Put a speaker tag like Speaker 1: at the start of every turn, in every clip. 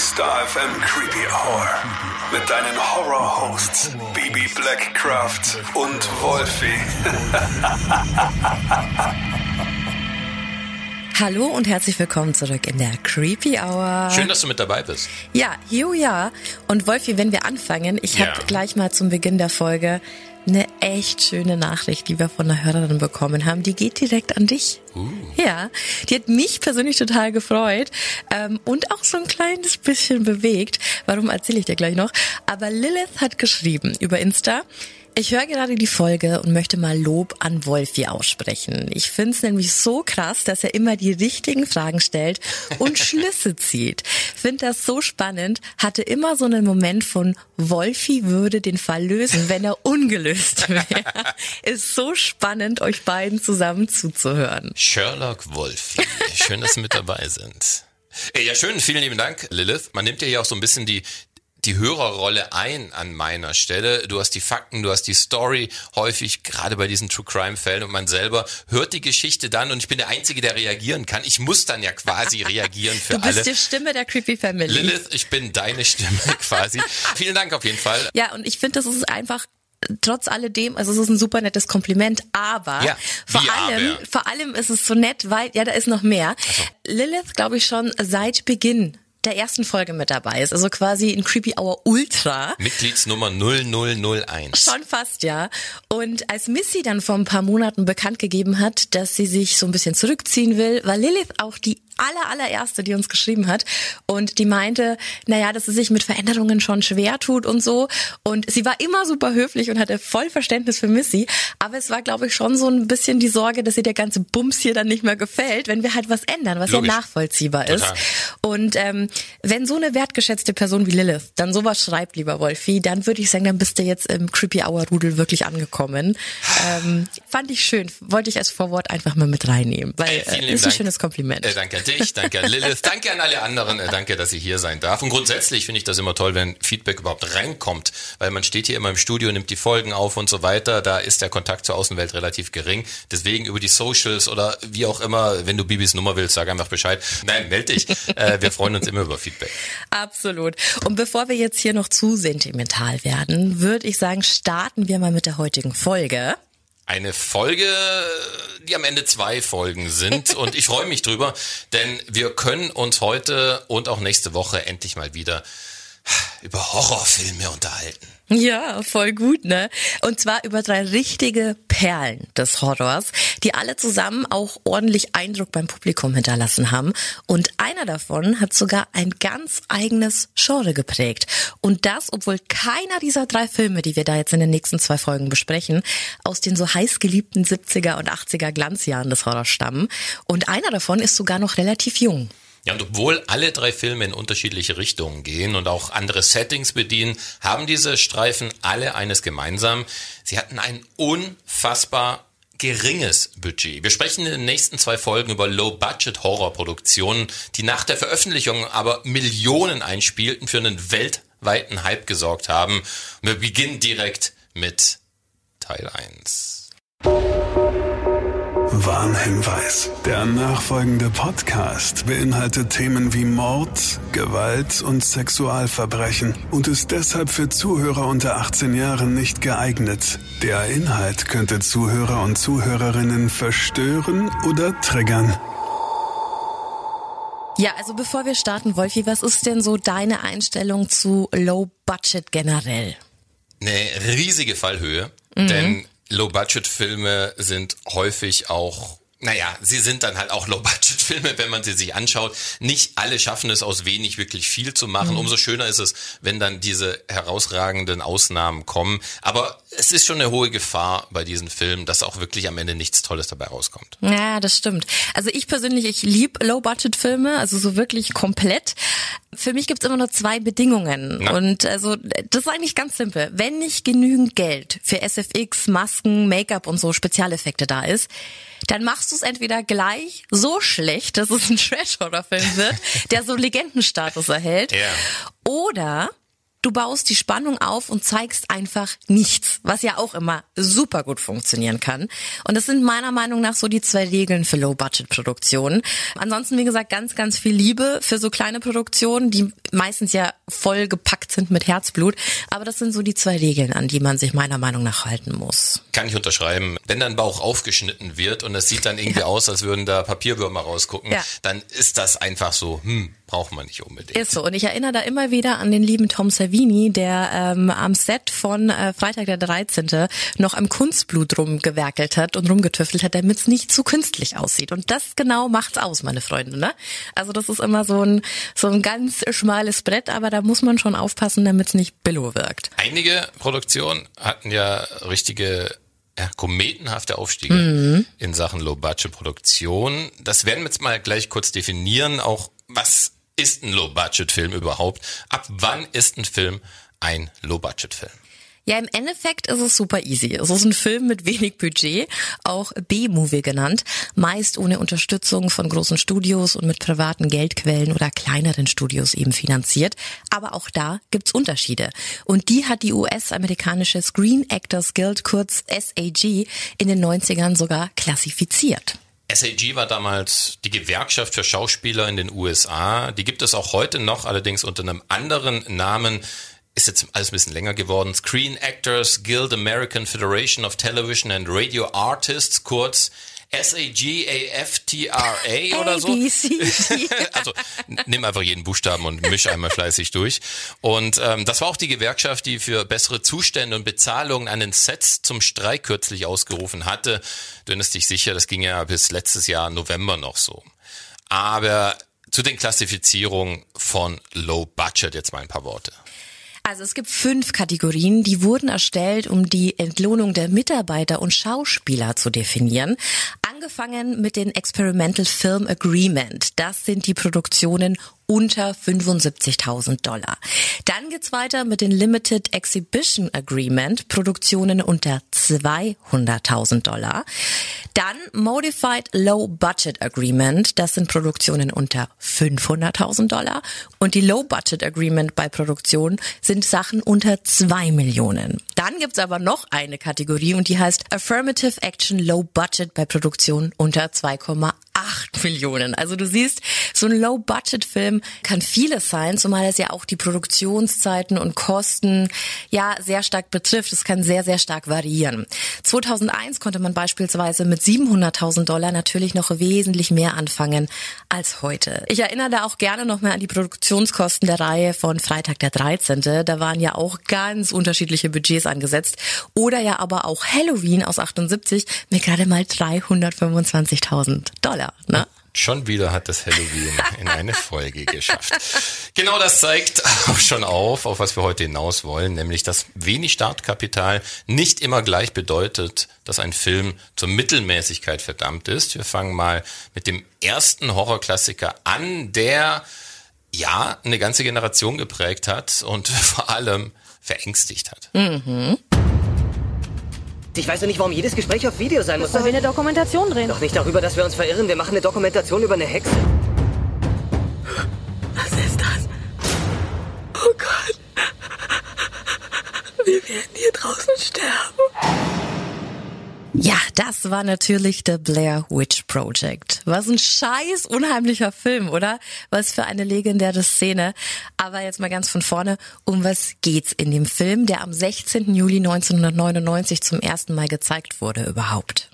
Speaker 1: Star FM Creepy Hour. Mit deinen Horror-Hosts Baby Blackcraft und Wolfie.
Speaker 2: Hallo und herzlich willkommen zurück in der Creepy Hour.
Speaker 3: Schön, dass du mit dabei bist.
Speaker 2: Ja, ja. Und Wolfi, wenn wir anfangen, ich
Speaker 3: Ja.
Speaker 2: habe gleich mal zum Beginn der Folge eine echt schöne Nachricht, die wir von einer Hörerin bekommen haben. Die geht direkt an dich. Ja, die hat mich persönlich total gefreut ähm, und auch so ein kleines bisschen bewegt. Warum erzähle ich dir gleich noch? Aber Lilith hat geschrieben über Insta. Ich höre gerade die Folge und möchte mal Lob an Wolfi aussprechen. Ich finde es nämlich so krass, dass er immer die richtigen Fragen stellt und Schlüsse zieht. Finde das so spannend. Hatte immer so einen Moment von Wolfi würde den Fall lösen, wenn er ungelöst wäre. Ist so spannend, euch beiden zusammen zuzuhören.
Speaker 3: Sherlock Wolfie. Schön, dass Sie mit dabei sind. Äh, Ja, schön, vielen lieben Dank, Lilith. Man nimmt ja hier auch so ein bisschen die die Hörerrolle ein an meiner Stelle. Du hast die Fakten, du hast die Story häufig, gerade bei diesen True Crime Fällen und man selber hört die Geschichte dann und ich bin der Einzige, der reagieren kann. Ich muss dann ja quasi reagieren für
Speaker 2: Du bist
Speaker 3: alle.
Speaker 2: die Stimme der Creepy Family.
Speaker 3: Lilith, ich bin deine Stimme quasi. Vielen Dank auf jeden Fall.
Speaker 2: Ja, und ich finde, das ist einfach trotz alledem, also es ist ein super nettes Kompliment, aber
Speaker 3: Ja,
Speaker 2: vor allem,
Speaker 3: aber?
Speaker 2: vor allem ist es so nett, weil, ja, da ist noch mehr. Lilith, glaube ich, schon seit Beginn der ersten Folge mit dabei ist, also quasi ein Creepy Hour Ultra.
Speaker 3: Mitgliedsnummer 0001.
Speaker 2: Schon fast, ja. Und als Missy dann vor ein paar Monaten bekannt gegeben hat, dass sie sich so ein bisschen zurückziehen will, war Lilith auch die aller, allererste, die uns geschrieben hat. Und die meinte, naja, dass sie sich mit Veränderungen schon schwer tut und so. Und sie war immer super höflich und hatte voll Verständnis für Missy. Aber es war, glaube ich, schon so ein bisschen die Sorge, dass ihr der ganze Bums hier dann nicht mehr gefällt, wenn wir halt was ändern, was
Speaker 3: Logisch.
Speaker 2: ja nachvollziehbar ist.
Speaker 3: Total.
Speaker 2: Und ähm, wenn so eine wertgeschätzte Person wie Lilith dann sowas schreibt, lieber Wolfi, dann würde ich sagen, dann bist du jetzt im Creepy Hour Rudel wirklich angekommen. Ähm, fand ich schön, wollte ich als Vorwort einfach mal mit reinnehmen, weil
Speaker 3: vielen
Speaker 2: äh,
Speaker 3: lieben
Speaker 2: ist ein
Speaker 3: Dank.
Speaker 2: schönes Kompliment.
Speaker 3: Äh, danke an dich, danke an Lilith, danke an alle anderen, äh, danke, dass ich hier sein darf. Und grundsätzlich finde ich das immer toll, wenn Feedback überhaupt reinkommt, weil man steht hier immer im Studio, nimmt die Folgen auf und so weiter. Da ist der Kontakt zur Außenwelt relativ gering. Deswegen über die Socials oder wie auch immer, wenn du Bibis Nummer willst, sag einfach Bescheid. Nein, melde dich. Äh, wir freuen uns immer über Feedback.
Speaker 2: Absolut. Und bevor wir jetzt hier noch zu sentimental werden, würde ich sagen, starten wir mal mit der heutigen Folge.
Speaker 3: Eine Folge, die am Ende zwei Folgen sind und ich freue mich drüber, denn wir können uns heute und auch nächste Woche endlich mal wieder über Horrorfilme unterhalten.
Speaker 2: Ja, voll gut, ne? Und zwar über drei richtige Perlen des Horrors, die alle zusammen auch ordentlich Eindruck beim Publikum hinterlassen haben. Und einer davon hat sogar ein ganz eigenes Genre geprägt. Und das, obwohl keiner dieser drei Filme, die wir da jetzt in den nächsten zwei Folgen besprechen, aus den so heiß geliebten 70er und 80er Glanzjahren des Horrors stammen. Und einer davon ist sogar noch relativ jung.
Speaker 3: Ja, und obwohl alle drei Filme in unterschiedliche Richtungen gehen und auch andere Settings bedienen, haben diese Streifen alle eines gemeinsam. Sie hatten ein unfassbar geringes Budget. Wir sprechen in den nächsten zwei Folgen über Low-Budget-Horror-Produktionen, die nach der Veröffentlichung aber Millionen einspielten, für einen weltweiten Hype gesorgt haben. Wir beginnen direkt mit Teil 1.
Speaker 1: Warnhinweis. Der nachfolgende Podcast beinhaltet Themen wie Mord, Gewalt und Sexualverbrechen und ist deshalb für Zuhörer unter 18 Jahren nicht geeignet. Der Inhalt könnte Zuhörer und Zuhörerinnen verstören oder triggern.
Speaker 2: Ja, also bevor wir starten, Wolfi, was ist denn so deine Einstellung zu Low Budget generell?
Speaker 3: eine riesige Fallhöhe, denn Low-Budget-Filme sind häufig auch, naja, sie sind dann halt auch Low-Budget-Filme, wenn man sie sich anschaut. Nicht alle schaffen es aus wenig wirklich viel zu machen. Umso schöner ist es, wenn dann diese herausragenden Ausnahmen kommen. Aber es ist schon eine hohe Gefahr bei diesen Filmen, dass auch wirklich am Ende nichts Tolles dabei rauskommt.
Speaker 2: Ja, das stimmt. Also ich persönlich, ich lieb Low-Budget-Filme, also so wirklich komplett. Für mich gibt's immer nur zwei Bedingungen.
Speaker 3: Na.
Speaker 2: Und also das ist eigentlich ganz simpel. Wenn nicht genügend Geld für SFX, Masken, Make-up und so Spezialeffekte da ist, dann machst du es entweder gleich so schlecht, dass es ein Trash-Horror-Film wird, der so Legendenstatus erhält.
Speaker 3: Ja.
Speaker 2: Oder du baust die Spannung auf und zeigst einfach nichts, was ja auch immer super gut funktionieren kann. Und das sind meiner Meinung nach so die zwei Regeln für Low-Budget-Produktionen. Ansonsten, wie gesagt, ganz, ganz viel Liebe für so kleine Produktionen, die meistens ja voll gepackt sind mit Herzblut. Aber das sind so die zwei Regeln, an die man sich meiner Meinung nach halten muss.
Speaker 3: Kann ich unterschreiben. Wenn dein Bauch aufgeschnitten wird und es sieht dann irgendwie ja. aus, als würden da Papierwürmer rausgucken, ja. dann ist das einfach so, hm, braucht man nicht unbedingt.
Speaker 2: Ist so. Und ich erinnere da immer wieder an den lieben Tom Savini, der ähm, am Set von äh, Freitag der 13. noch am Kunstblut rumgewerkelt hat und rumgetüftelt hat, damit es nicht zu künstlich aussieht. Und das genau macht's aus, meine Freunde. Ne? Also das ist immer so ein, so ein ganz schmales Brett, aber da muss man schon aufpassen, damit es nicht billow wirkt.
Speaker 3: Einige Produktionen hatten ja richtige ja, kometenhafte Aufstiege mhm. in Sachen Low-Budget-Produktion. Das werden wir jetzt mal gleich kurz definieren, auch was ist ein Low-Budget-Film überhaupt? Ab wann ist ein Film ein Low-Budget-Film?
Speaker 2: Ja, im Endeffekt ist es super easy. Es ist ein Film mit wenig Budget, auch B-Movie genannt, meist ohne Unterstützung von großen Studios und mit privaten Geldquellen oder kleineren Studios eben finanziert. Aber auch da gibt's Unterschiede. Und die hat die US-amerikanische Screen Actors Guild, kurz SAG, in den 90ern sogar klassifiziert.
Speaker 3: SAG war damals die Gewerkschaft für Schauspieler in den USA. Die gibt es auch heute noch, allerdings unter einem anderen Namen. Ist jetzt alles ein bisschen länger geworden. Screen Actors Guild American Federation of Television and Radio Artists, kurz S-A-G-A-F-T-R-A oder so. also nimm einfach jeden Buchstaben und misch einmal fleißig durch. Und ähm, das war auch die Gewerkschaft, die für bessere Zustände und Bezahlungen an den Sets zum Streik kürzlich ausgerufen hatte. Du erinnerst dich sicher, das ging ja bis letztes Jahr November noch so. Aber zu den Klassifizierungen von Low Budget jetzt mal ein paar Worte.
Speaker 2: Also es gibt fünf Kategorien, die wurden erstellt, um die Entlohnung der Mitarbeiter und Schauspieler zu definieren. Angefangen mit den Experimental Film Agreement. Das sind die Produktionen unter 75.000 Dollar. Dann geht's weiter mit den Limited Exhibition Agreement, Produktionen unter 200.000 Dollar. Dann Modified Low Budget Agreement, das sind Produktionen unter 500.000 Dollar. Und die Low Budget Agreement bei Produktionen sind Sachen unter 2 Millionen. Dann gibt's aber noch eine Kategorie und die heißt Affirmative Action Low Budget bei Produktionen unter 2,8 Millionen. Also du siehst, so ein Low-Budget-Film kann vieles sein, zumal es ja auch die Produktionszeiten und Kosten ja sehr stark betrifft. Es kann sehr, sehr stark variieren. 2001 konnte man beispielsweise mit 700.000 Dollar natürlich noch wesentlich mehr anfangen als heute. Ich erinnere da auch gerne noch mal an die Produktionskosten der Reihe von Freitag der 13. Da waren ja auch ganz unterschiedliche Budgets angesetzt. Oder ja aber auch Halloween aus 78 mit gerade mal 325.000 Dollar. Ne?
Speaker 3: Schon wieder hat das Halloween in eine Folge geschafft. Genau das zeigt auch schon auf, auf was wir heute hinaus wollen, nämlich dass wenig Startkapital nicht immer gleich bedeutet, dass ein Film zur Mittelmäßigkeit verdammt ist. Wir fangen mal mit dem ersten Horrorklassiker an, der ja eine ganze Generation geprägt hat und vor allem verängstigt hat. Mhm.
Speaker 4: Ich weiß doch nicht, warum jedes Gespräch auf Video sein muss.
Speaker 5: Weil wir eine Dokumentation drehen.
Speaker 4: Doch nicht darüber, dass wir uns verirren. Wir machen eine Dokumentation über eine Hexe.
Speaker 5: Das
Speaker 2: war natürlich The Blair Witch Project. Was ein scheiß unheimlicher Film, oder? Was für eine legendäre Szene. Aber jetzt mal ganz von vorne, um was geht's in dem Film, der am 16. Juli 1999 zum ersten Mal gezeigt wurde überhaupt?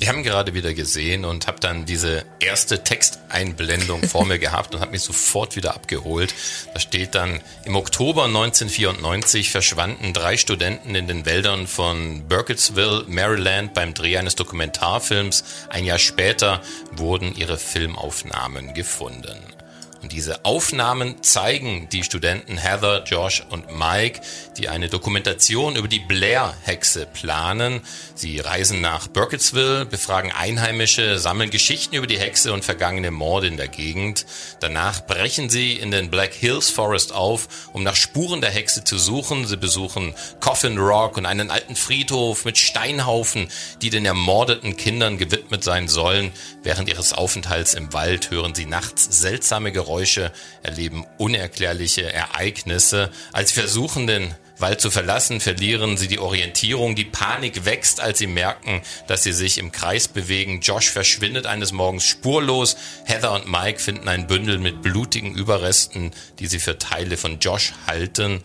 Speaker 3: Ich habe ihn gerade wieder gesehen und habe dann diese erste Texteinblendung vor mir gehabt und habe mich sofort wieder abgeholt. Da steht dann, im Oktober 1994 verschwanden drei Studenten in den Wäldern von Burkittsville, Maryland beim Dreh eines Dokumentarfilms. Ein Jahr später wurden ihre Filmaufnahmen gefunden. Diese Aufnahmen zeigen die Studenten Heather, Josh und Mike, die eine Dokumentation über die Blair-Hexe planen. Sie reisen nach Burkittsville, befragen Einheimische, sammeln Geschichten über die Hexe und vergangene Morde in der Gegend. Danach brechen sie in den Black Hills Forest auf, um nach Spuren der Hexe zu suchen. Sie besuchen Coffin Rock und einen alten Friedhof mit Steinhaufen, die den ermordeten Kindern gewidmet sein sollen. Während ihres Aufenthalts im Wald hören sie nachts seltsame Geräusche Geräusche, erleben unerklärliche Ereignisse. Als sie versuchen, den Wald zu verlassen, verlieren sie die Orientierung. Die Panik wächst, als sie merken, dass sie sich im Kreis bewegen. Josh verschwindet eines Morgens spurlos. Heather und Mike finden ein Bündel mit blutigen Überresten, die sie für Teile von Josh halten.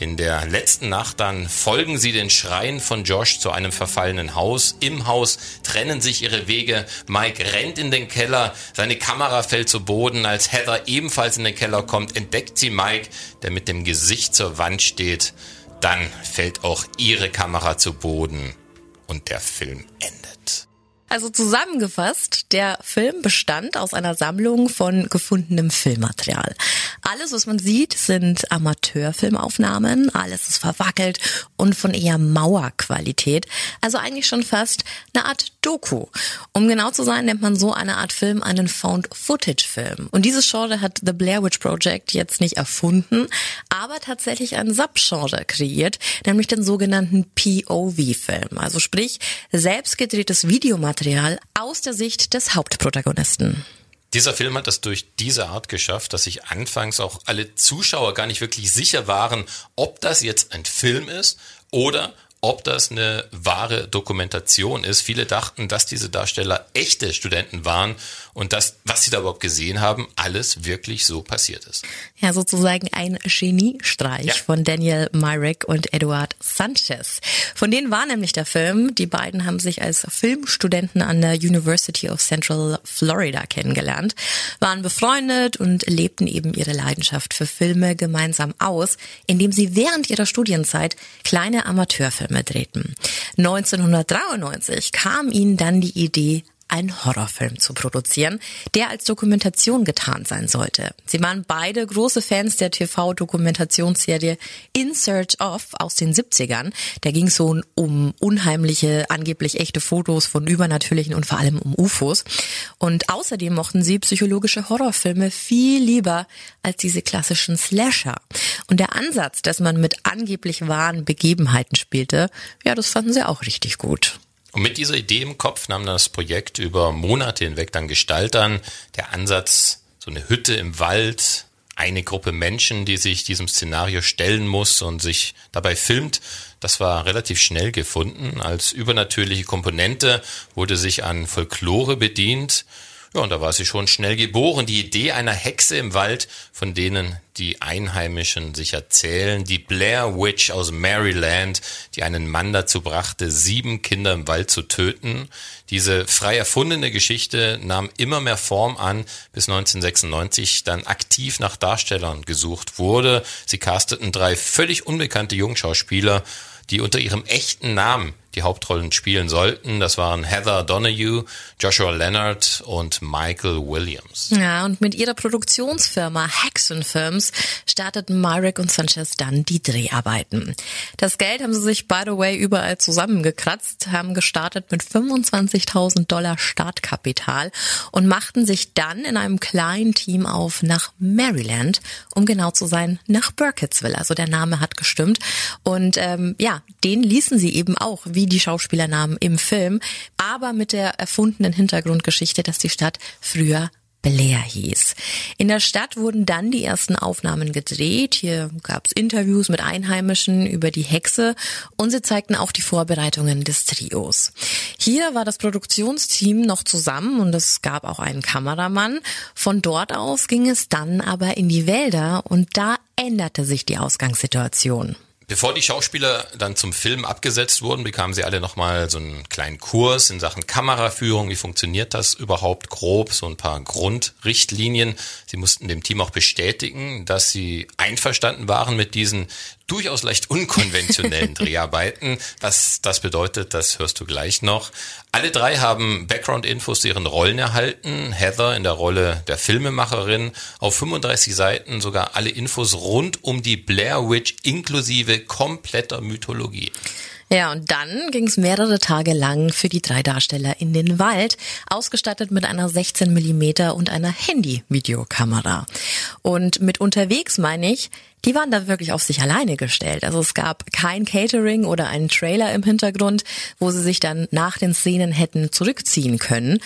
Speaker 3: In der letzten Nacht dann folgen sie den Schreien von Josh zu einem verfallenen Haus. Im Haus trennen sich ihre Wege. Mike rennt in den Keller. Seine Kamera fällt zu Boden. Als Heather ebenfalls in den Keller kommt, entdeckt sie Mike, der mit dem Gesicht zur Wand steht. Dann fällt auch ihre Kamera zu Boden und der Film endet.
Speaker 2: Also zusammengefasst, der Film bestand aus einer Sammlung von gefundenem Filmmaterial. Alles, was man sieht, sind Amateurfilmaufnahmen, alles ist verwackelt und von eher Mauerqualität. Also eigentlich schon fast eine Art Doku. Um genau zu sein, nennt man so eine Art Film einen Found-Footage-Film. Und dieses Genre hat The Blair Witch Project jetzt nicht erfunden, aber tatsächlich ein Subgenre kreiert, nämlich den sogenannten POV-Film. Also sprich, selbstgedrehtes Videomaterial aus der Sicht des Hauptprotagonisten.
Speaker 3: Dieser Film hat das durch diese Art geschafft, dass sich anfangs auch alle Zuschauer gar nicht wirklich sicher waren, ob das jetzt ein Film ist oder ob das eine wahre Dokumentation ist. Viele dachten, dass diese Darsteller echte Studenten waren und dass, was sie da überhaupt gesehen haben, alles wirklich so passiert ist.
Speaker 2: Ja, sozusagen ein Geniestreich ja. von Daniel Myrick und Eduard Sanchez. Von denen war nämlich der Film. Die beiden haben sich als Filmstudenten an der University of Central Florida kennengelernt, waren befreundet und lebten eben ihre Leidenschaft für Filme gemeinsam aus, indem sie während ihrer Studienzeit kleine Amateurfilme Drehten. 1993 kam ihnen dann die Idee, einen Horrorfilm zu produzieren, der als Dokumentation getarnt sein sollte. Sie waren beide große Fans der TV-Dokumentationsserie In Search of aus den 70ern. Da ging es so um unheimliche, angeblich echte Fotos von Übernatürlichen und vor allem um UFOs. Und außerdem mochten sie psychologische Horrorfilme viel lieber als diese klassischen Slasher. Und der Ansatz, dass man mit angeblich wahren Begebenheiten spielte, ja, das fanden sie auch richtig gut.
Speaker 3: Und mit dieser Idee im Kopf nahm das Projekt über Monate hinweg dann Gestalt an. Der Ansatz, so eine Hütte im Wald, eine Gruppe Menschen, die sich diesem Szenario stellen muss und sich dabei filmt, das war relativ schnell gefunden. Als übernatürliche Komponente wurde sich an Folklore bedient. Ja, und da war sie schon schnell geboren. Die Idee einer Hexe im Wald, von denen die Einheimischen sich erzählen. Die Blair Witch aus Maryland, die einen Mann dazu brachte, sieben Kinder im Wald zu töten. Diese frei erfundene Geschichte nahm immer mehr Form an, bis 1996 dann aktiv nach Darstellern gesucht wurde. Sie casteten drei völlig unbekannte Jungschauspieler, die unter ihrem echten Namen die Hauptrollen spielen sollten. Das waren Heather Donahue, Joshua Leonard und Michael Williams.
Speaker 2: Ja, und mit ihrer Produktionsfirma Hexen Films starteten Myrick und Sanchez dann die Dreharbeiten. Das Geld haben sie sich, by the way, überall zusammengekratzt, haben gestartet mit 25.000 Dollar Startkapital und machten sich dann in einem kleinen Team auf nach Maryland, um genau zu sein, nach Burkittsville. Also der Name hat gestimmt. Und ähm, ja, den ließen sie eben auch, wie die Schauspielernamen im Film, aber mit der erfundenen Hintergrundgeschichte, dass die Stadt früher Blair hieß. In der Stadt wurden dann die ersten Aufnahmen gedreht. Hier gab es Interviews mit Einheimischen über die Hexe und sie zeigten auch die Vorbereitungen des Trios. Hier war das Produktionsteam noch zusammen und es gab auch einen Kameramann. Von dort aus ging es dann aber in die Wälder und da änderte sich die Ausgangssituation.
Speaker 3: Bevor die Schauspieler dann zum Film abgesetzt wurden, bekamen sie alle nochmal so einen kleinen Kurs in Sachen Kameraführung. Wie funktioniert das überhaupt grob? So ein paar Grundrichtlinien. Sie mussten dem Team auch bestätigen, dass sie einverstanden waren mit diesen durchaus leicht unkonventionellen Dreharbeiten. Was das bedeutet, das hörst du gleich noch. Alle drei haben Background-Infos zu ihren Rollen erhalten. Heather in der Rolle der Filmemacherin. Auf 35 Seiten sogar alle Infos rund um die Blair Witch inklusive kompletter Mythologie.
Speaker 2: Ja, und dann ging es mehrere Tage lang für die drei Darsteller in den Wald, ausgestattet mit einer 16 Millimeter und einer Handy-Videokamera. Und mit unterwegs meine ich, die waren da wirklich auf sich alleine gestellt. Also es gab kein Catering oder einen Trailer im Hintergrund, wo sie sich dann nach den Szenen hätten zurückziehen können.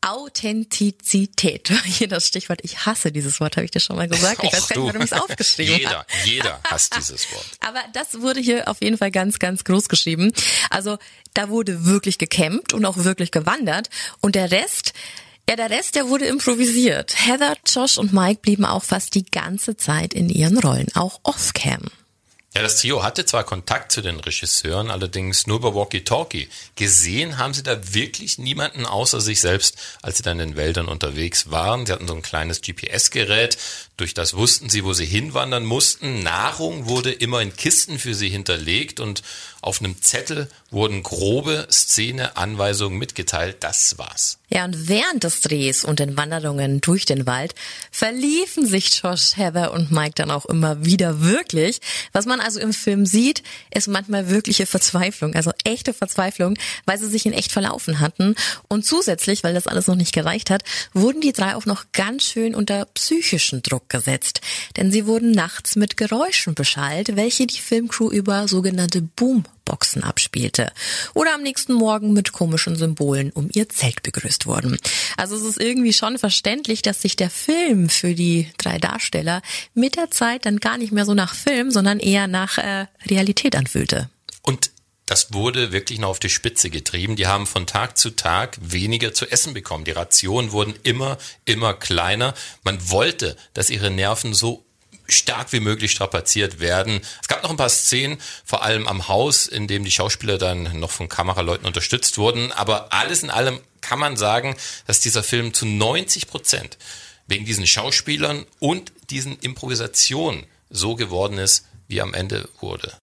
Speaker 2: Authentizität. Hier das Stichwort. Ich hasse dieses Wort, habe ich dir schon mal gesagt. Ich
Speaker 3: Och,
Speaker 2: weiß gar nicht, warum ich es aufgeschrieben
Speaker 3: jeder,
Speaker 2: habe.
Speaker 3: Jeder hasst dieses Wort.
Speaker 2: Aber das wurde hier auf jeden Fall ganz, ganz groß geschrieben. Also da wurde wirklich gecampt und auch wirklich gewandert. Und der Rest, ja, der Rest, der wurde improvisiert. Heather, Josh und Mike blieben auch fast die ganze Zeit in ihren Rollen, auch off-cam.
Speaker 3: Ja, das Trio hatte zwar Kontakt zu den Regisseuren, allerdings nur über Walkie-Talkie. Gesehen haben sie da wirklich niemanden außer sich selbst, als sie dann in den Wäldern unterwegs waren. Sie hatten so ein kleines GPS-Gerät, durch das wussten sie, wo sie hinwandern mussten. Nahrung wurde immer in Kisten für sie hinterlegt und auf einem Zettel wurden grobe Szene-Anweisungen mitgeteilt. Das war's.
Speaker 2: Ja, und während des Drehs und den Wanderungen durch den Wald verliefen sich Josh, Heather und Mike dann auch immer wieder wirklich. Was man also im Film sieht, ist manchmal wirkliche Verzweiflung, also echte Verzweiflung, weil sie sich in echt verlaufen hatten. Und zusätzlich, weil das alles noch nicht gereicht hat, wurden die drei auch noch ganz schön unter psychischen Druck gesetzt. Denn sie wurden nachts mit Geräuschen beschallt, welche die Filmcrew über sogenannte Boomboxen abspielte. Oder am nächsten Morgen mit komischen Symbolen um ihr Zelt begrüßt wurden. Also es ist irgendwie schon verständlich, dass sich der Film für die drei Darsteller mit der Zeit dann gar nicht mehr so nach Film, sondern eher nach äh, Realität anfühlte.
Speaker 3: Und das wurde wirklich noch auf die Spitze getrieben. Die haben von Tag zu Tag weniger zu essen bekommen. Die Rationen wurden immer, immer kleiner. Man wollte, dass ihre Nerven so stark wie möglich strapaziert werden. Es gab noch ein paar Szenen, vor allem am Haus, in dem die Schauspieler dann noch von Kameraleuten unterstützt wurden. Aber alles in allem kann man sagen, dass dieser Film zu 90 Prozent wegen diesen Schauspielern und diesen Improvisationen so geworden ist, wie am Ende wurde.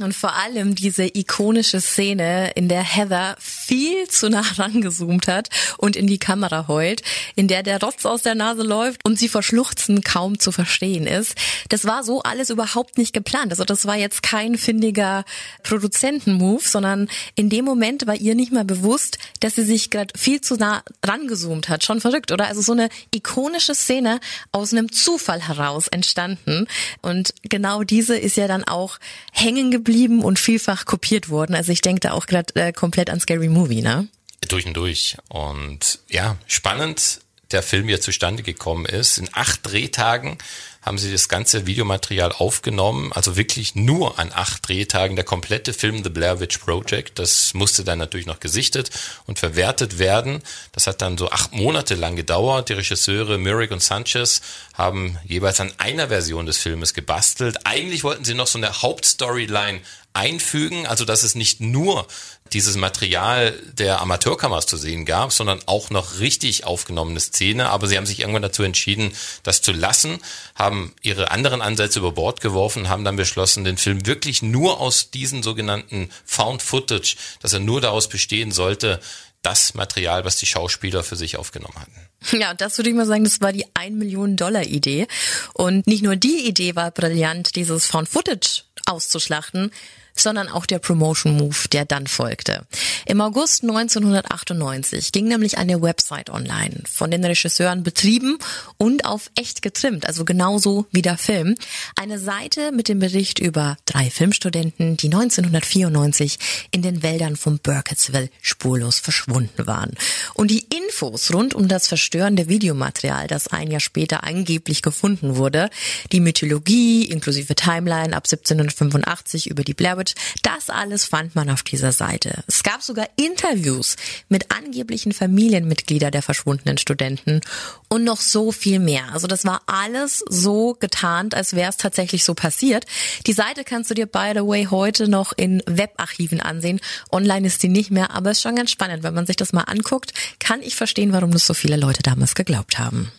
Speaker 2: Und vor allem diese ikonische Szene, in der Heather viel zu nah rangezoomt hat und in die Kamera heult, in der der Rotz aus der Nase läuft und sie vor Schluchzen kaum zu verstehen ist. Das war so alles überhaupt nicht geplant. Also das war jetzt kein findiger Produzentenmove, sondern in dem Moment war ihr nicht mal bewusst, dass sie sich gerade viel zu nah rangezoomt hat. Schon verrückt, oder? Also so eine ikonische Szene aus einem Zufall heraus entstanden. Und genau diese ist ja dann auch hängen geblieben und vielfach kopiert worden. Also ich denke da auch gerade äh, komplett an Scary Movie, ne?
Speaker 3: Durch und durch. Und ja, spannend, der Film hier zustande gekommen ist. In acht Drehtagen haben sie das ganze Videomaterial aufgenommen, also wirklich nur an acht Drehtagen der komplette Film The Blair Witch Project. Das musste dann natürlich noch gesichtet und verwertet werden. Das hat dann so acht Monate lang gedauert. Die Regisseure Myrick und Sanchez haben jeweils an einer Version des Filmes gebastelt. Eigentlich wollten sie noch so eine Hauptstoryline einfügen, also dass es nicht nur dieses Material der Amateurkameras zu sehen gab, sondern auch noch richtig aufgenommene Szene. Aber sie haben sich irgendwann dazu entschieden, das zu lassen, haben ihre anderen Ansätze über Bord geworfen, haben dann beschlossen, den Film wirklich nur aus diesen sogenannten Found Footage, dass er nur daraus bestehen sollte, das Material, was die Schauspieler für sich aufgenommen hatten.
Speaker 2: Ja, das würde ich mal sagen, das war die 1 Million Dollar Idee. Und nicht nur die Idee war brillant, dieses Found Footage auszuschlachten, sondern auch der Promotion Move, der dann folgte. Im August 1998 ging nämlich eine Website online, von den Regisseuren betrieben und auf echt getrimmt, also genauso wie der Film. Eine Seite mit dem Bericht über drei Filmstudenten, die 1994 in den Wäldern von Burkittsville spurlos verschwunden waren. Und die Infos rund um das verstörende Videomaterial, das ein Jahr später angeblich gefunden wurde, die Mythologie inklusive Timeline ab 1785 über die Blair Witch, das alles fand man auf dieser Seite. Es gab sogar Interviews mit angeblichen Familienmitgliedern der verschwundenen Studenten und noch so viel mehr. Also das war alles so getarnt, als wäre es tatsächlich so passiert. Die Seite kannst du dir by the way heute noch in Webarchiven ansehen. Online ist die nicht mehr, aber ist schon ganz spannend, wenn man sich das mal anguckt, kann ich verstehen, warum das so viele Leute damals geglaubt haben.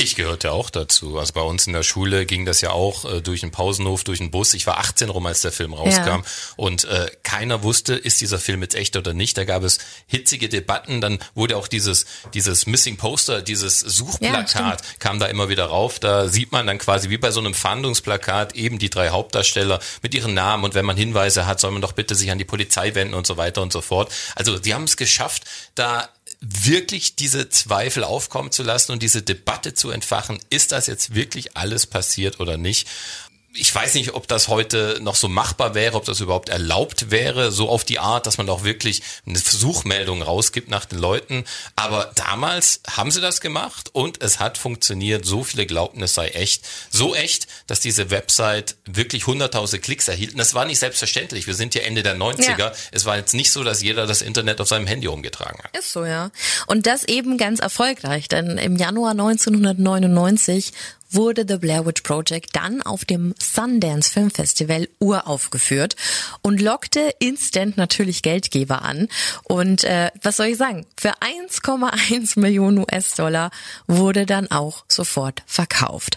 Speaker 3: Ich gehörte auch dazu. Also bei uns in der Schule ging das ja auch äh, durch den Pausenhof, durch den Bus. Ich war 18 rum, als der Film rauskam. Ja. Und äh, keiner wusste, ist dieser Film jetzt echt oder nicht. Da gab es hitzige Debatten. Dann wurde auch dieses, dieses Missing Poster, dieses Suchplakat ja, kam da immer wieder rauf. Da sieht man dann quasi wie bei so einem Fahndungsplakat eben die drei Hauptdarsteller mit ihren Namen. Und wenn man Hinweise hat, soll man doch bitte sich an die Polizei wenden und so weiter und so fort. Also sie haben es geschafft, da wirklich diese Zweifel aufkommen zu lassen und diese Debatte zu entfachen, ist das jetzt wirklich alles passiert oder nicht? Ich weiß nicht, ob das heute noch so machbar wäre, ob das überhaupt erlaubt wäre, so auf die Art, dass man auch wirklich eine Suchmeldung rausgibt nach den Leuten. Aber damals haben sie das gemacht und es hat funktioniert. So viele glaubten, es sei echt. So echt, dass diese Website wirklich hunderttausende Klicks erhielt. Und das war nicht selbstverständlich. Wir sind ja Ende der 90er. Ja. Es war jetzt nicht so, dass jeder das Internet auf seinem Handy umgetragen hat.
Speaker 2: Ist so, ja. Und das eben ganz erfolgreich, denn im Januar 1999 wurde The Blair Witch Project dann auf dem Sundance Film Festival uraufgeführt und lockte instant natürlich Geldgeber an. Und äh, was soll ich sagen? Für 1,1 Millionen US-Dollar wurde dann auch sofort verkauft.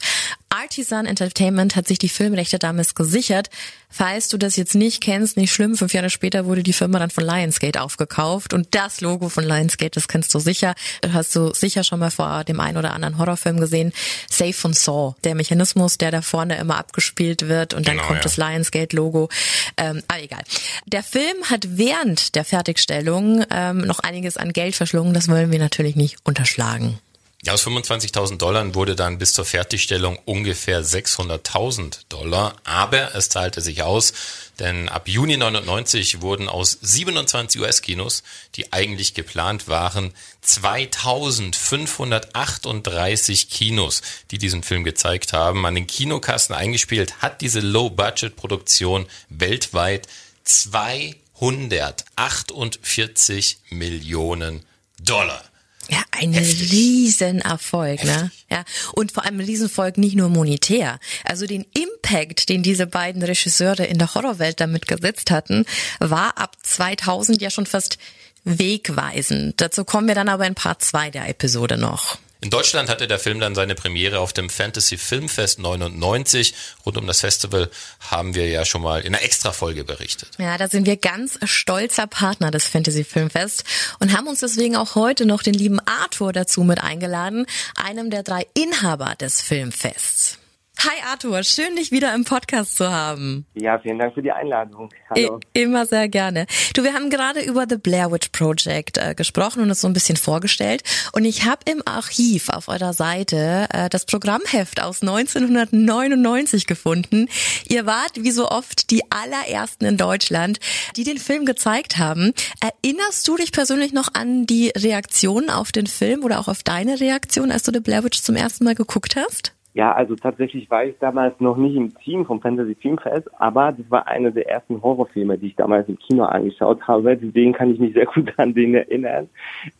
Speaker 2: Artisan Entertainment hat sich die Filmrechte damals gesichert. Falls du das jetzt nicht kennst, nicht schlimm. Fünf Jahre später wurde die Firma dann von Lionsgate aufgekauft und das Logo von Lionsgate, das kennst du sicher. Hast du sicher schon mal vor dem einen oder anderen Horrorfilm gesehen. Safe von Saw. Der Mechanismus, der da vorne immer abgespielt wird und dann genau, kommt ja. das Lionsgate-Logo. Ähm, aber egal. Der Film hat während der Fertigstellung ähm, noch einiges an Geld verschlungen. Das wollen wir natürlich nicht unterschlagen.
Speaker 3: Ja, aus 25.000 Dollar wurde dann bis zur Fertigstellung ungefähr 600.000 Dollar, aber es zahlte sich aus, denn ab Juni 99 wurden aus 27 US-Kinos, die eigentlich geplant waren, 2538 Kinos, die diesen Film gezeigt haben, an den Kinokassen eingespielt, hat diese Low-Budget-Produktion weltweit 248 Millionen Dollar.
Speaker 2: Ja, ein Riesenerfolg, ne? Ja, und vor allem ein Riesenerfolg nicht nur monetär. Also den Impact, den diese beiden Regisseure in der Horrorwelt damit gesetzt hatten, war ab 2000 ja schon fast wegweisend. Dazu kommen wir dann aber in Part 2 der Episode noch.
Speaker 3: In Deutschland hatte der Film dann seine Premiere auf dem Fantasy Filmfest 99. Rund um das Festival haben wir ja schon mal in einer Extra-Folge berichtet.
Speaker 2: Ja, da sind wir ganz stolzer Partner des Fantasy Filmfest und haben uns deswegen auch heute noch den lieben Arthur dazu mit eingeladen, einem der drei Inhaber des Filmfests. Hi Arthur, schön dich wieder im Podcast zu haben.
Speaker 6: Ja, vielen Dank für die Einladung. Hallo.
Speaker 2: I immer sehr gerne. Du, wir haben gerade über The Blair Witch Project äh, gesprochen und es so ein bisschen vorgestellt. Und ich habe im Archiv auf eurer Seite äh, das Programmheft aus 1999 gefunden. Ihr wart wie so oft die allerersten in Deutschland, die den Film gezeigt haben. Erinnerst du dich persönlich noch an die Reaktion auf den Film oder auch auf deine Reaktion, als du The Blair Witch zum ersten Mal geguckt hast?
Speaker 6: Ja, also tatsächlich war ich damals noch nicht im Team vom Fantasy Filmfest, aber das war einer der ersten Horrorfilme, die ich damals im Kino angeschaut habe. Deswegen kann ich mich sehr gut an den erinnern.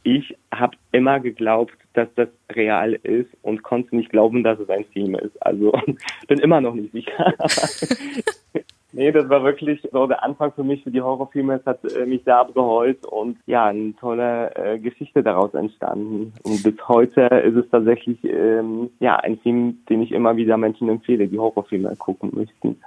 Speaker 6: Ich habe immer geglaubt, dass das real ist und konnte nicht glauben, dass es ein Film ist. Also bin immer noch nicht sicher. Nee, das war wirklich so der Anfang für mich für die Horrorfilme. Es hat äh, mich sehr abgeholt und ja, eine tolle äh, Geschichte daraus entstanden. Und bis heute ist es tatsächlich ähm, ja ein Film, den ich immer wieder Menschen empfehle, die Horrorfilme gucken möchten.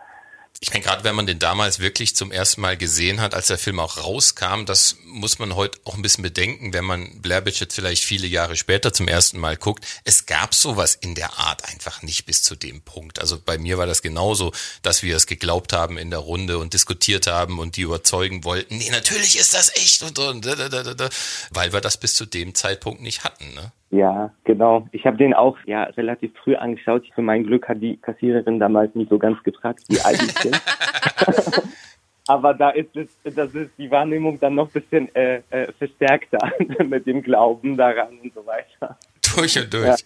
Speaker 3: Ich meine, gerade wenn man den damals wirklich zum ersten Mal gesehen hat, als der Film auch rauskam, das muss man heute auch ein bisschen bedenken, wenn man Blair Witch jetzt vielleicht viele Jahre später zum ersten Mal guckt. Es gab sowas in der Art einfach nicht bis zu dem Punkt. Also bei mir war das genauso, dass wir es geglaubt haben in der Runde und diskutiert haben und die überzeugen wollten, nee, natürlich ist das echt und, und, und, und weil wir das bis zu dem Zeitpunkt nicht hatten. Ne?
Speaker 6: Ja, genau. Ich habe den auch ja relativ früh angeschaut. Für mein Glück hat die Kassiererin damals nicht so ganz gefragt, wie alt ich bin. Aber da ist es, das ist die Wahrnehmung dann noch ein bisschen äh, äh, verstärkter mit dem Glauben daran und so weiter.
Speaker 3: Durch und durch. Ja.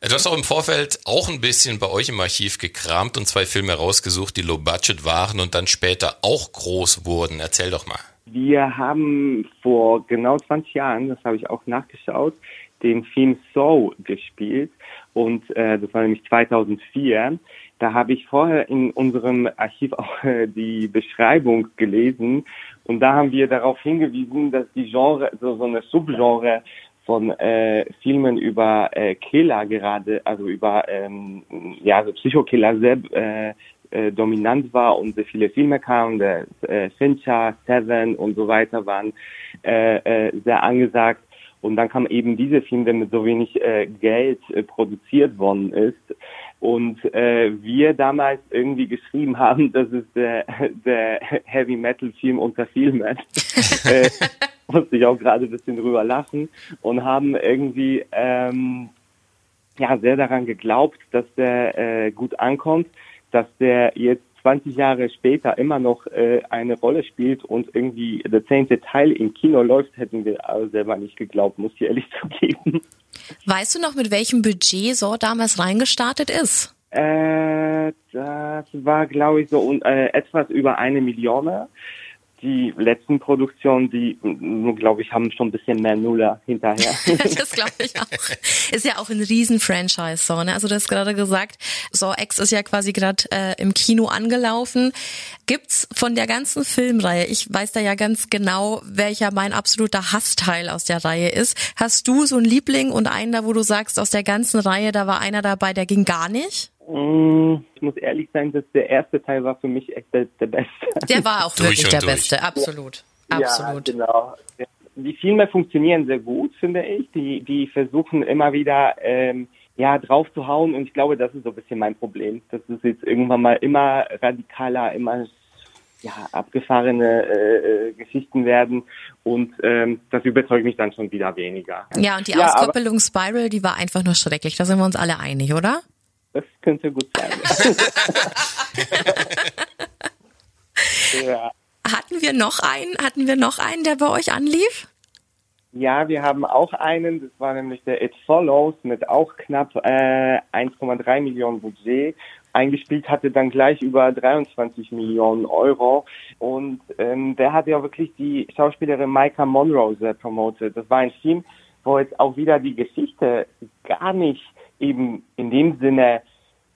Speaker 3: Du hast auch im Vorfeld auch ein bisschen bei euch im Archiv gekramt und zwei Filme rausgesucht, die low budget waren und dann später auch groß wurden. Erzähl doch mal.
Speaker 6: Wir haben vor genau 20 Jahren, das habe ich auch nachgeschaut, den Film Soul gespielt und äh, das war nämlich 2004. Da habe ich vorher in unserem Archiv auch äh, die Beschreibung gelesen und da haben wir darauf hingewiesen, dass die Genre, so, so eine Subgenre von äh, Filmen über äh, Killer gerade, also über ähm, ja so Psychokiller sehr äh, äh, dominant war und sehr viele Filme kamen, der äh, Fincher, Seven und so weiter waren äh, äh, sehr angesagt. Und dann kam eben dieser Film, der mit so wenig äh, Geld äh, produziert worden ist. Und äh, wir damals irgendwie geschrieben haben, das ist der, der Heavy Metal Film unter Filmen. äh, musste ich auch gerade ein bisschen drüber lachen und haben irgendwie ähm, ja sehr daran geglaubt, dass der äh, gut ankommt, dass der jetzt 20 Jahre später immer noch äh, eine Rolle spielt und irgendwie der zehnte Teil im Kino läuft, hätten wir aber selber nicht geglaubt, muss ich ehrlich zugeben.
Speaker 2: Weißt du noch, mit welchem Budget so damals reingestartet ist?
Speaker 6: Äh, das war, glaube ich, so äh, etwas über eine Million. Die letzten Produktionen, die, glaube ich, haben schon ein bisschen mehr Nuller hinterher.
Speaker 2: das glaube ich auch. Ist ja auch ein Riesen-Franchise, so, ne? Also du hast gerade gesagt, Saw X ist ja quasi gerade äh, im Kino angelaufen. Gibt's von der ganzen Filmreihe, ich weiß da ja ganz genau, welcher mein absoluter Hassteil aus der Reihe ist. Hast du so einen Liebling und einen da, wo du sagst, aus der ganzen Reihe, da war einer dabei, der ging gar nicht?
Speaker 6: Mm, ich muss ehrlich sein, dass der erste Teil war für mich echt der, der beste.
Speaker 2: Der war auch
Speaker 3: Durch
Speaker 2: wirklich der
Speaker 3: durch.
Speaker 2: Beste, absolut. Absolut.
Speaker 6: Ja, genau. Die Filme funktionieren sehr gut, finde ich. Die, die versuchen immer wieder ähm, ja drauf zu hauen und ich glaube, das ist so ein bisschen mein Problem, dass es jetzt irgendwann mal immer radikaler, immer ja, abgefahrene äh, äh, Geschichten werden und ähm, das überzeugt mich dann schon wieder weniger.
Speaker 2: Ja, und die
Speaker 6: Ja,
Speaker 2: Auskoppelung Spiral, die war einfach nur schrecklich. Da sind wir uns alle einig, oder?
Speaker 6: Das könnte gut sein. ja.
Speaker 2: Hatten wir noch einen? Hatten wir noch einen, der bei euch anlief?
Speaker 6: Ja, wir haben auch einen, das war nämlich der It Follows mit auch knapp äh, 1,3 Millionen Budget. Eingespielt hatte dann gleich über 23 Millionen Euro. Und ähm, der hat ja wirklich die Schauspielerin Micah Monroe sehr promotet. Das war ein Film, wo jetzt auch wieder die Geschichte gar nicht eben in dem Sinne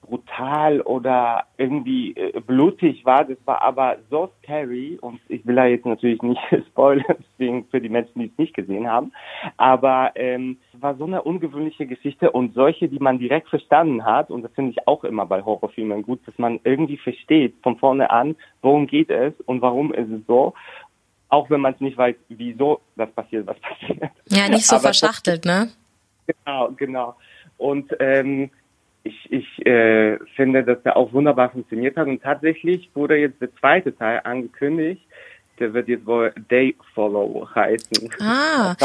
Speaker 6: brutal oder irgendwie äh, blutig war. Das war aber so scary und ich will da jetzt natürlich nicht spoilern, deswegen für die Menschen, die es nicht gesehen haben. Aber ähm, es war so eine ungewöhnliche Geschichte und solche, die man direkt verstanden hat. Und das finde ich auch immer bei Horrorfilmen gut, dass man irgendwie versteht von vorne an, worum geht es und warum ist es so. Auch wenn man es nicht weiß, wieso das passiert, was passiert.
Speaker 2: Ja, nicht so
Speaker 6: Aber
Speaker 2: verschachtelt, ne?
Speaker 6: Genau, genau. Und ähm, ich, ich äh, finde, dass der auch wunderbar funktioniert hat. Und tatsächlich wurde jetzt der zweite Teil angekündigt. Der wird jetzt wohl Day Follow heißen.
Speaker 2: Ah.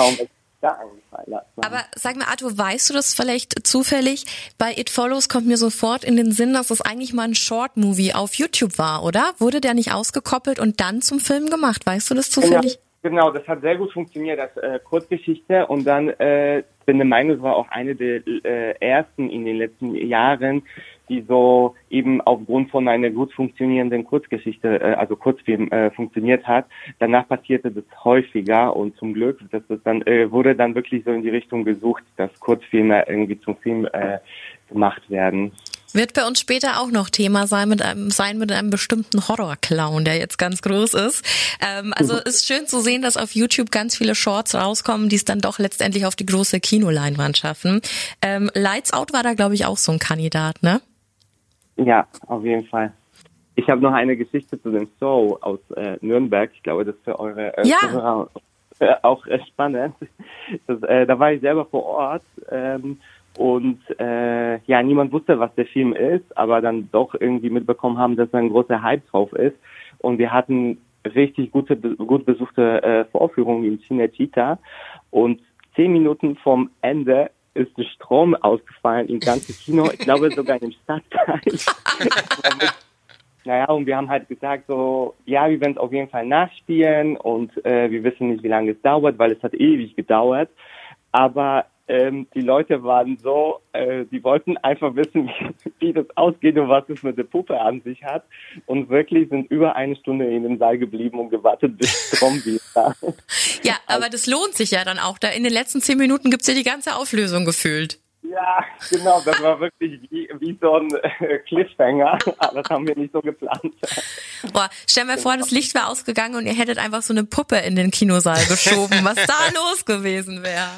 Speaker 2: Aber sag mir, Arthur, weißt du das vielleicht zufällig? Bei It Follows kommt mir sofort in den Sinn, dass das eigentlich mal ein Short-Movie auf YouTube war, oder? Wurde der nicht ausgekoppelt und dann zum Film gemacht? Weißt du das zufällig?
Speaker 6: Genau, das hat sehr gut funktioniert als äh, Kurzgeschichte und dann äh, bin der Meinung, es war auch eine der äh, ersten in den letzten Jahren, die so eben aufgrund von einer gut funktionierenden Kurzgeschichte, äh, also Kurzfilm äh, funktioniert hat. Danach passierte das häufiger und zum Glück, dass das dann äh, wurde dann wirklich so in die Richtung gesucht, dass Kurzfilme irgendwie zum Film äh, gemacht werden.
Speaker 2: Wird bei uns später auch noch Thema sein mit einem, sein mit einem bestimmten Horror-Clown, der jetzt ganz groß ist. Ähm, also ist schön zu sehen, dass auf YouTube ganz viele Shorts rauskommen, die es dann doch letztendlich auf die große Kinoleinwand schaffen. Ähm, Lights Out war da, glaube ich, auch so ein Kandidat, ne?
Speaker 6: Ja, auf jeden Fall. Ich habe noch eine Geschichte zu dem Show aus äh, Nürnberg. Ich glaube, das ist für eure äh,
Speaker 2: Ja.
Speaker 6: Äh, auch äh, spannend. Das, äh, da war ich selber vor Ort ähm, und äh, ja, niemand wusste, was der Film ist, aber dann doch irgendwie mitbekommen haben, dass da ein großer Hype drauf ist. Und wir hatten richtig gute, gut besuchte äh, Vorführungen im Cinecittà und zehn Minuten vom Ende ist der Strom ausgefallen im ganzen Kino. Ich glaube sogar im Stadtteil. Naja, und wir haben halt gesagt so, ja, wir werden es auf jeden Fall nachspielen und äh, wir wissen nicht, wie lange es dauert, weil es hat ewig gedauert. Aber ähm, die Leute waren so, äh, die wollten einfach wissen, wie, wie das ausgeht und was es mit der Puppe an sich hat. Und wirklich sind über eine Stunde in dem Saal geblieben und gewartet, bis Strom wieder.
Speaker 2: Ja, aber das lohnt sich ja dann auch. Da in den letzten zehn Minuten gibt's ja die ganze Auflösung gefühlt.
Speaker 6: Ja, genau, das war wirklich wie, wie so ein äh, Cliffhanger. Aber das haben wir nicht so geplant.
Speaker 2: Boah, stell mir vor, das Licht wäre ausgegangen und ihr hättet einfach so eine Puppe in den Kinosaal geschoben, was da los gewesen wäre.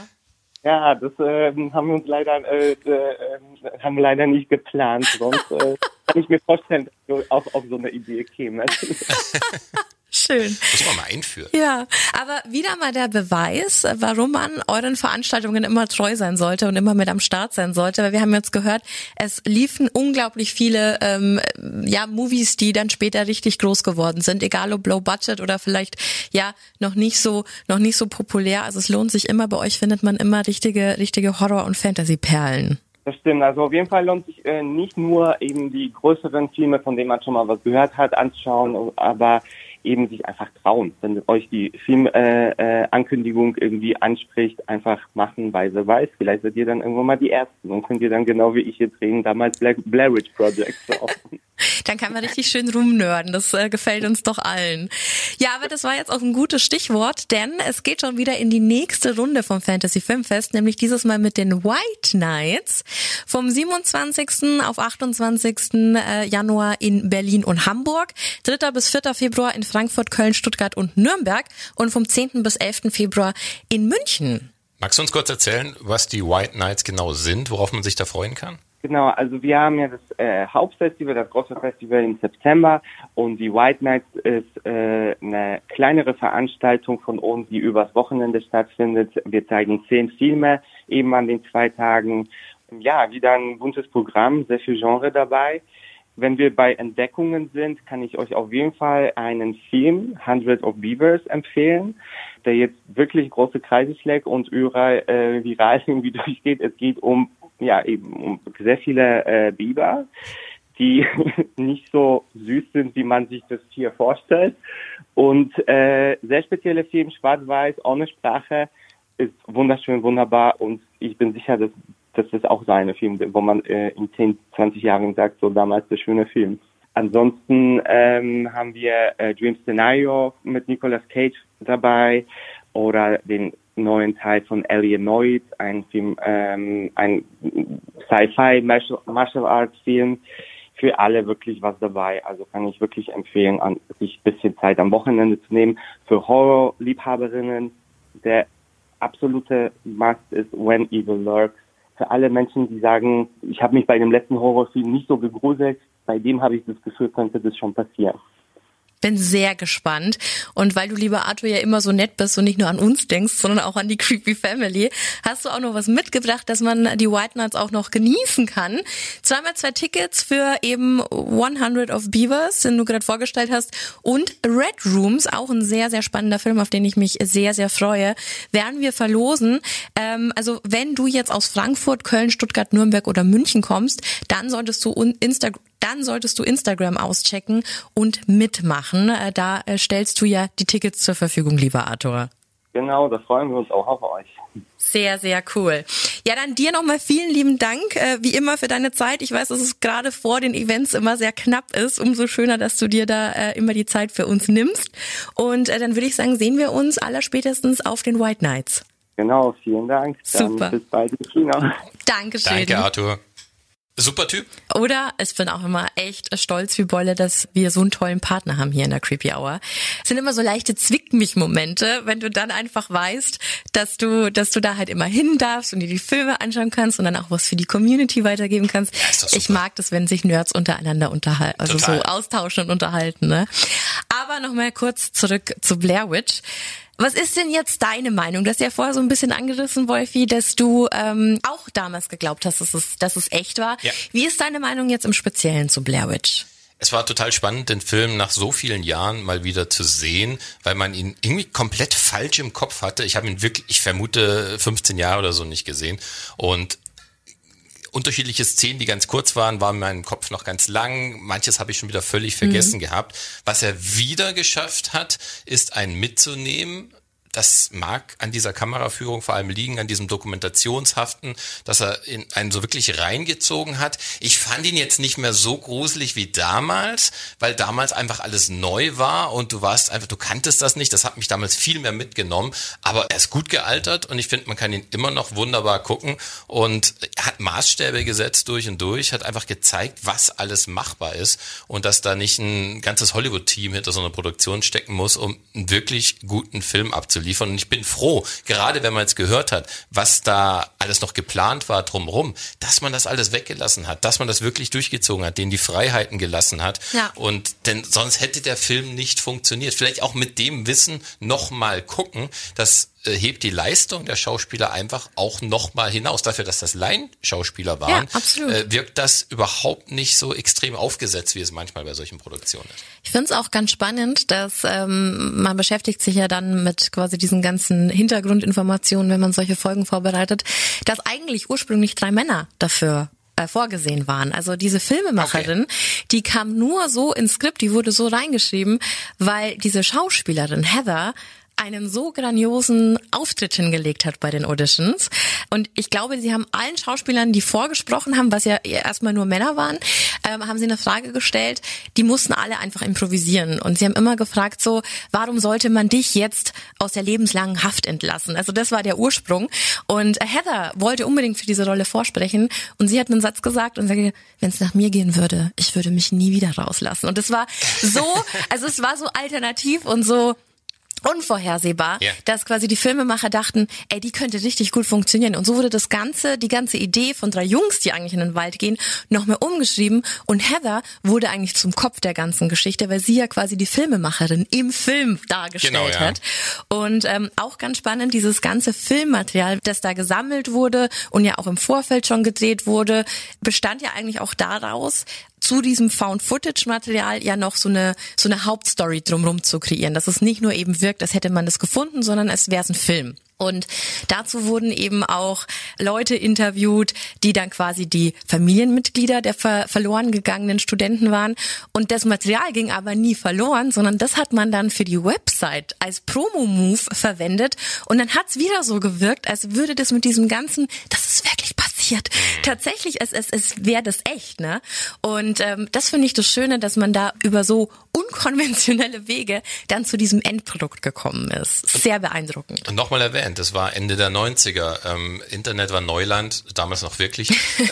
Speaker 6: Ja, das ähm, haben wir uns leider äh, äh, haben wir leider nicht geplant. Sonst äh, kann ich mir vorstellen, dass wir auch auf so eine Idee käme.
Speaker 2: Schön.
Speaker 3: Muss man mal einführen.
Speaker 2: Ja, aber wieder mal der Beweis, warum man euren Veranstaltungen immer treu sein sollte und immer mit am Start sein sollte. Weil wir haben jetzt gehört, es liefen unglaublich viele ähm, ja Movies, die dann später richtig groß geworden sind, egal ob Low Budget oder vielleicht ja noch nicht so noch nicht so populär. Also es lohnt sich immer. Bei euch findet man immer richtige richtige Horror- und Fantasy-Perlen.
Speaker 6: Das stimmt. Also auf jeden Fall lohnt sich äh, nicht nur eben die größeren Filme, von denen man schon mal was gehört hat, anzuschauen, aber eben sich einfach trauen. Wenn euch die Filmankündigung äh, äh, irgendwie anspricht, einfach machen, weil wer weiß, vielleicht seid ihr dann irgendwann mal die Ersten und könnt ihr dann genau wie ich jetzt reden, damals Black, Blair Witch Project. So.
Speaker 2: Dann kann man richtig schön rumnörden. Das äh, gefällt uns doch allen. Ja, aber das war jetzt auch ein gutes Stichwort, denn es geht schon wieder in die nächste Runde vom Fantasy Filmfest, nämlich dieses Mal mit den White Nights vom 27. auf 28. Äh, Januar in Berlin und Hamburg, 3. bis 4. Februar in Frankfurt, Köln, Stuttgart und Nürnberg und vom 10. bis 11. Februar in München.
Speaker 3: Magst du uns kurz erzählen, was die White Nights genau sind, worauf man sich da freuen kann?
Speaker 6: Genau, also wir haben ja das äh, Hauptfestival, das große Festival im September und die White Nights ist äh, eine kleinere Veranstaltung von uns, die übers Wochenende stattfindet. Wir zeigen zehn Filme eben an den zwei Tagen. Ja, wieder ein buntes Programm, sehr viel Genre dabei. Wenn wir bei Entdeckungen sind, kann ich euch auf jeden Fall einen Film, Hundred of Beavers, empfehlen, der jetzt wirklich große Kreise schlägt und überall äh, viral irgendwie durchgeht. Es geht um ja eben um sehr viele äh, Biber, die nicht so süß sind, wie man sich das hier vorstellt. Und äh, sehr spezielle Film, schwarz-weiß, ohne Sprache, ist wunderschön, wunderbar und ich bin sicher, dass, das auch seine Film, wo man äh, in 10, 20 Jahren sagt, so damals der schöne Film. Ansonsten ähm, haben wir äh, Dream Scenario mit Nicolas Cage dabei oder den neuen Teil von Alienoid, ein Film, ähm, ein Sci-Fi Martial, Martial Arts Film. Für alle wirklich was dabei. Also kann ich wirklich empfehlen, an, sich ein bisschen Zeit am Wochenende zu nehmen. Für Horror-Liebhaberinnen der absolute Must ist When Evil Lurks. Für alle Menschen, die sagen, ich habe mich bei dem letzten Horrorfilm nicht so gegruselt, bei dem habe ich das Gefühl, könnte das schon passieren
Speaker 2: bin sehr gespannt. Und weil du, lieber Arthur, ja immer so nett bist und nicht nur an uns denkst, sondern auch an die Creepy Family, hast du auch noch was mitgebracht, dass man die White Nights auch noch genießen kann. Zweimal zwei Tickets für eben 100 of Beavers, den du gerade vorgestellt hast, und Red Rooms, auch ein sehr, sehr spannender Film, auf den ich mich sehr, sehr freue, werden wir verlosen. Ähm, also wenn du jetzt aus Frankfurt, Köln, Stuttgart, Nürnberg oder München kommst, dann solltest du Instagram dann solltest du Instagram auschecken und mitmachen. Äh, da äh, stellst du ja die Tickets zur Verfügung, lieber Arthur.
Speaker 6: Genau, da freuen wir uns auch auf euch.
Speaker 2: Sehr, sehr cool. Ja, dann dir nochmal vielen lieben Dank, äh, wie immer, für deine Zeit. Ich weiß, dass es gerade vor den Events immer sehr knapp ist. Umso schöner, dass du dir da äh, immer die Zeit für uns nimmst. Und äh, dann würde ich sagen, sehen wir uns allerspätestens auf den White Nights.
Speaker 6: Genau, vielen Dank.
Speaker 2: Super.
Speaker 6: Dann bis bald in China.
Speaker 2: Dankeschön.
Speaker 3: Danke, Arthur. Super Typ.
Speaker 2: Oder ich bin auch immer echt stolz wie Bolle, dass wir so einen tollen Partner haben hier in der Creepy Hour. Es sind immer so leichte Zwick mich Momente, wenn du dann einfach weißt, dass du, dass du da halt immer hin darfst und dir die Filme anschauen kannst und dann auch was für die Community weitergeben kannst.
Speaker 3: Ja,
Speaker 2: ich mag das, wenn sich Nerds untereinander unterhalten, also
Speaker 3: Total.
Speaker 2: so austauschen und unterhalten. Ne? Aber nochmal kurz zurück zu Blair Witch. Was ist denn jetzt deine Meinung? Du hast ja vorher so ein bisschen angerissen, Wolfi, dass du ähm, auch damals geglaubt hast, dass es, dass es echt war.
Speaker 3: Ja.
Speaker 2: Wie ist deine Meinung jetzt im Speziellen zu Blair Witch?
Speaker 3: Es war total spannend, den Film nach so vielen Jahren mal wieder zu sehen, weil man ihn irgendwie komplett falsch im Kopf hatte. Ich habe ihn wirklich, ich vermute, 15 Jahre oder so nicht gesehen. Und unterschiedliche Szenen, die ganz kurz waren, waren in meinem Kopf noch ganz lang. Manches habe ich schon wieder völlig vergessen gehabt. Was er wieder geschafft hat, ist einen mitzunehmen. Das mag an dieser Kameraführung vor allem liegen, an diesem Dokumentationshaften, dass er in einen so wirklich reingezogen hat. Ich fand ihn jetzt nicht mehr so gruselig wie damals, weil damals einfach alles neu war und du warst einfach, du kanntest das nicht. Das hat mich damals viel mehr mitgenommen. Aber er ist gut gealtert und ich finde, man kann ihn immer noch wunderbar gucken und hat Maßstäbe gesetzt durch und durch, hat einfach gezeigt, was alles machbar ist und dass da nicht ein ganzes Hollywood-Team hinter so einer Produktion stecken muss, um einen wirklich guten Film abzuliefern liefern. Und ich bin froh, gerade wenn man jetzt gehört hat, was da alles noch geplant war drumherum, dass man das alles weggelassen hat, dass man das wirklich durchgezogen hat, denen die Freiheiten gelassen hat.
Speaker 2: Ja.
Speaker 3: Und denn sonst hätte der Film nicht funktioniert. Vielleicht auch mit dem Wissen nochmal gucken, das äh, hebt die Leistung der Schauspieler einfach auch nochmal hinaus. Dafür, dass das Laienschauspieler waren,
Speaker 2: Ja,
Speaker 3: äh, wirkt das überhaupt nicht so extrem aufgesetzt, wie es manchmal bei solchen Produktionen ist.
Speaker 2: Ich finde es auch ganz spannend, dass ähm, man beschäftigt sich ja dann mit quasi diesen ganzen Hintergrundinformationen, wenn man solche Folgen vorbereitet, dass eigentlich ursprünglich drei Männer dafür äh, vorgesehen waren. Also diese Filmemacherin, die kam nur so ins Skript, die wurde so reingeschrieben, weil diese Schauspielerin Heather einen so grandiosen Auftritt hingelegt hat bei den Auditions. Und ich glaube, sie haben allen Schauspielern, die vorgesprochen haben, was ja erstmal nur Männer waren, ähm, haben sie eine Frage gestellt. Die mussten alle einfach improvisieren. Und sie haben immer gefragt so, warum sollte man dich jetzt aus der lebenslangen Haft entlassen? Also das war der Ursprung. Und Heather wollte unbedingt für diese Rolle vorsprechen. Und sie hat einen Satz gesagt und sagte, wenn es nach mir gehen würde, ich würde mich nie wieder rauslassen. Und es war so, also es war so alternativ und so unvorhersehbar,
Speaker 3: Ja.
Speaker 2: dass quasi die Filmemacher dachten, ey, die könnte richtig gut funktionieren. Und so wurde das Ganze, die ganze Idee von drei Jungs, die eigentlich in den Wald gehen, noch mehr umgeschrieben. Und Heather wurde eigentlich zum Kopf der ganzen Geschichte, weil sie ja quasi die Filmemacherin im Film dargestellt
Speaker 3: Genau, ja.
Speaker 2: hat. Und ähm, auch ganz spannend, dieses ganze Filmmaterial, das da gesammelt wurde und ja auch im Vorfeld schon gedreht wurde, bestand ja eigentlich auch daraus, zu diesem Found-Footage-Material ja noch so eine so eine Hauptstory drumrum zu kreieren, dass es nicht nur eben wirkt, als hätte man das gefunden, sondern als wäre es ein Film. Und dazu wurden eben auch Leute interviewt, die dann quasi die Familienmitglieder der ver verloren gegangenen Studenten waren. Und das Material ging aber nie verloren, sondern das hat man dann für die Website als Promo-Move verwendet. Und dann hat's wieder so gewirkt, als würde das mit diesem ganzen, das passiert. Tatsächlich, es, es, es wäre das echt, ne? Und ähm, das finde ich das Schöne, dass man da über so unkonventionelle Wege dann zu diesem Endprodukt gekommen ist. Sehr beeindruckend.
Speaker 3: Und nochmal erwähnt, das war Ende der 90er. Ähm, Internet war Neuland, damals noch wirklich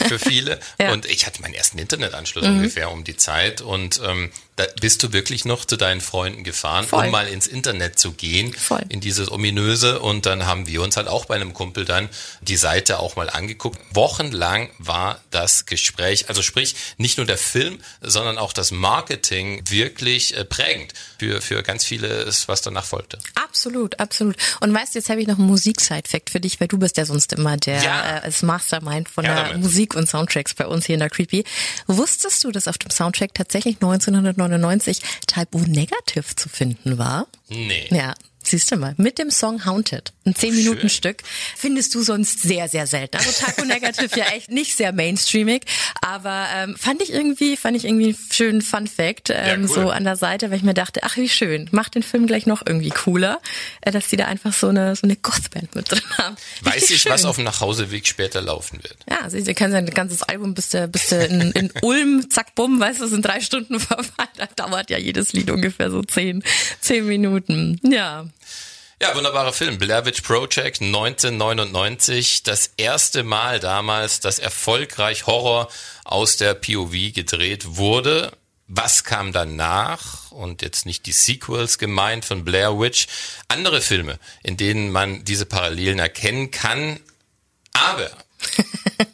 Speaker 3: für viele.
Speaker 2: Ja.
Speaker 3: Und ich hatte meinen ersten Internetanschluss ungefähr um die Zeit. Und ähm, da bist du wirklich noch zu deinen Freunden gefahren,
Speaker 2: Voll.
Speaker 3: um mal ins Internet zu gehen,
Speaker 2: Voll.
Speaker 3: in dieses ominöse. Und dann haben wir uns halt auch bei einem Kumpel dann die Seite auch mal angeguckt. Wochenlang war das Gespräch, also sprich nicht nur der Film, sondern auch das Marketing wirklich äh, prägend für, für ganz vieles, was danach folgte.
Speaker 2: Absolut, absolut. Und weißt du, jetzt habe ich noch einen Musik-Side-Fact für dich, weil du bist ja sonst immer der
Speaker 3: ja.
Speaker 2: äh, das Mastermind von
Speaker 3: ja,
Speaker 2: der
Speaker 3: damit.
Speaker 2: Musik und Soundtracks bei uns hier in der Creepy. Wusstest du, dass auf dem Soundtrack tatsächlich 1990 1299 Typo negativ zu finden war.
Speaker 3: Nee.
Speaker 2: Ja, Siehst du mal, mit dem Song Haunted, ein 10 Minuten
Speaker 3: Schön.
Speaker 2: Stück, findest du sonst sehr, sehr selten. Also Taco Negative ja echt nicht sehr mainstreamig, aber ähm, fand ich irgendwie, fand ich irgendwie einen schönen Fun Fact ähm,
Speaker 3: cool.
Speaker 2: so an der Seite, weil ich mir dachte, ach wie schön, macht den Film gleich noch irgendwie cooler, äh, dass die da einfach so eine so eine Gothband mit drin haben.
Speaker 3: Weiß
Speaker 2: Richtig
Speaker 3: ich, was auf dem Nachhauseweg später laufen wird.
Speaker 2: Ja, also ihr kennt sein ganzes Album, bis du, bis du in, in Ulm, zack, bumm, weißt du, sind drei Stunden vorbei. Da dauert ja jedes Lied ungefähr so zehn, zehn Minuten. Ja.
Speaker 3: Ja, wunderbarer Film. Blair Witch Project 1999. Das erste Mal damals, dass erfolgreich Horror aus der POV gedreht wurde. Was kam danach? Und jetzt nicht die Sequels gemeint von Blair Witch. Andere Filme, in denen man diese Parallelen erkennen kann. Aber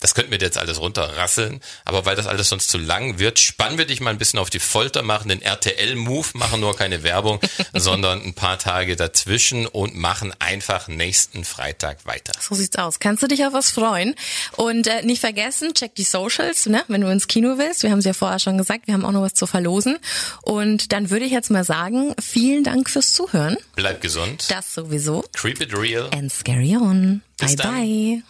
Speaker 3: das könnten wir jetzt alles runterrasseln, aber weil das alles sonst zu lang wird, spannen wir dich mal ein bisschen auf die Folter, machen den RTL-Move, machen nur keine Werbung, sondern ein paar Tage dazwischen und machen einfach nächsten Freitag weiter.
Speaker 2: So sieht's aus. Kannst du dich auf was freuen? Und äh, nicht vergessen, check die Socials, ne, wenn du ins Kino willst. Wir haben es ja vorher schon gesagt, wir haben auch noch was zu verlosen. Und dann würde ich jetzt mal sagen, vielen Dank fürs Zuhören.
Speaker 3: Bleib gesund.
Speaker 2: Das sowieso.
Speaker 3: Creep it real.
Speaker 2: And scary on.
Speaker 3: Bis
Speaker 2: bye
Speaker 3: dann.
Speaker 2: bye.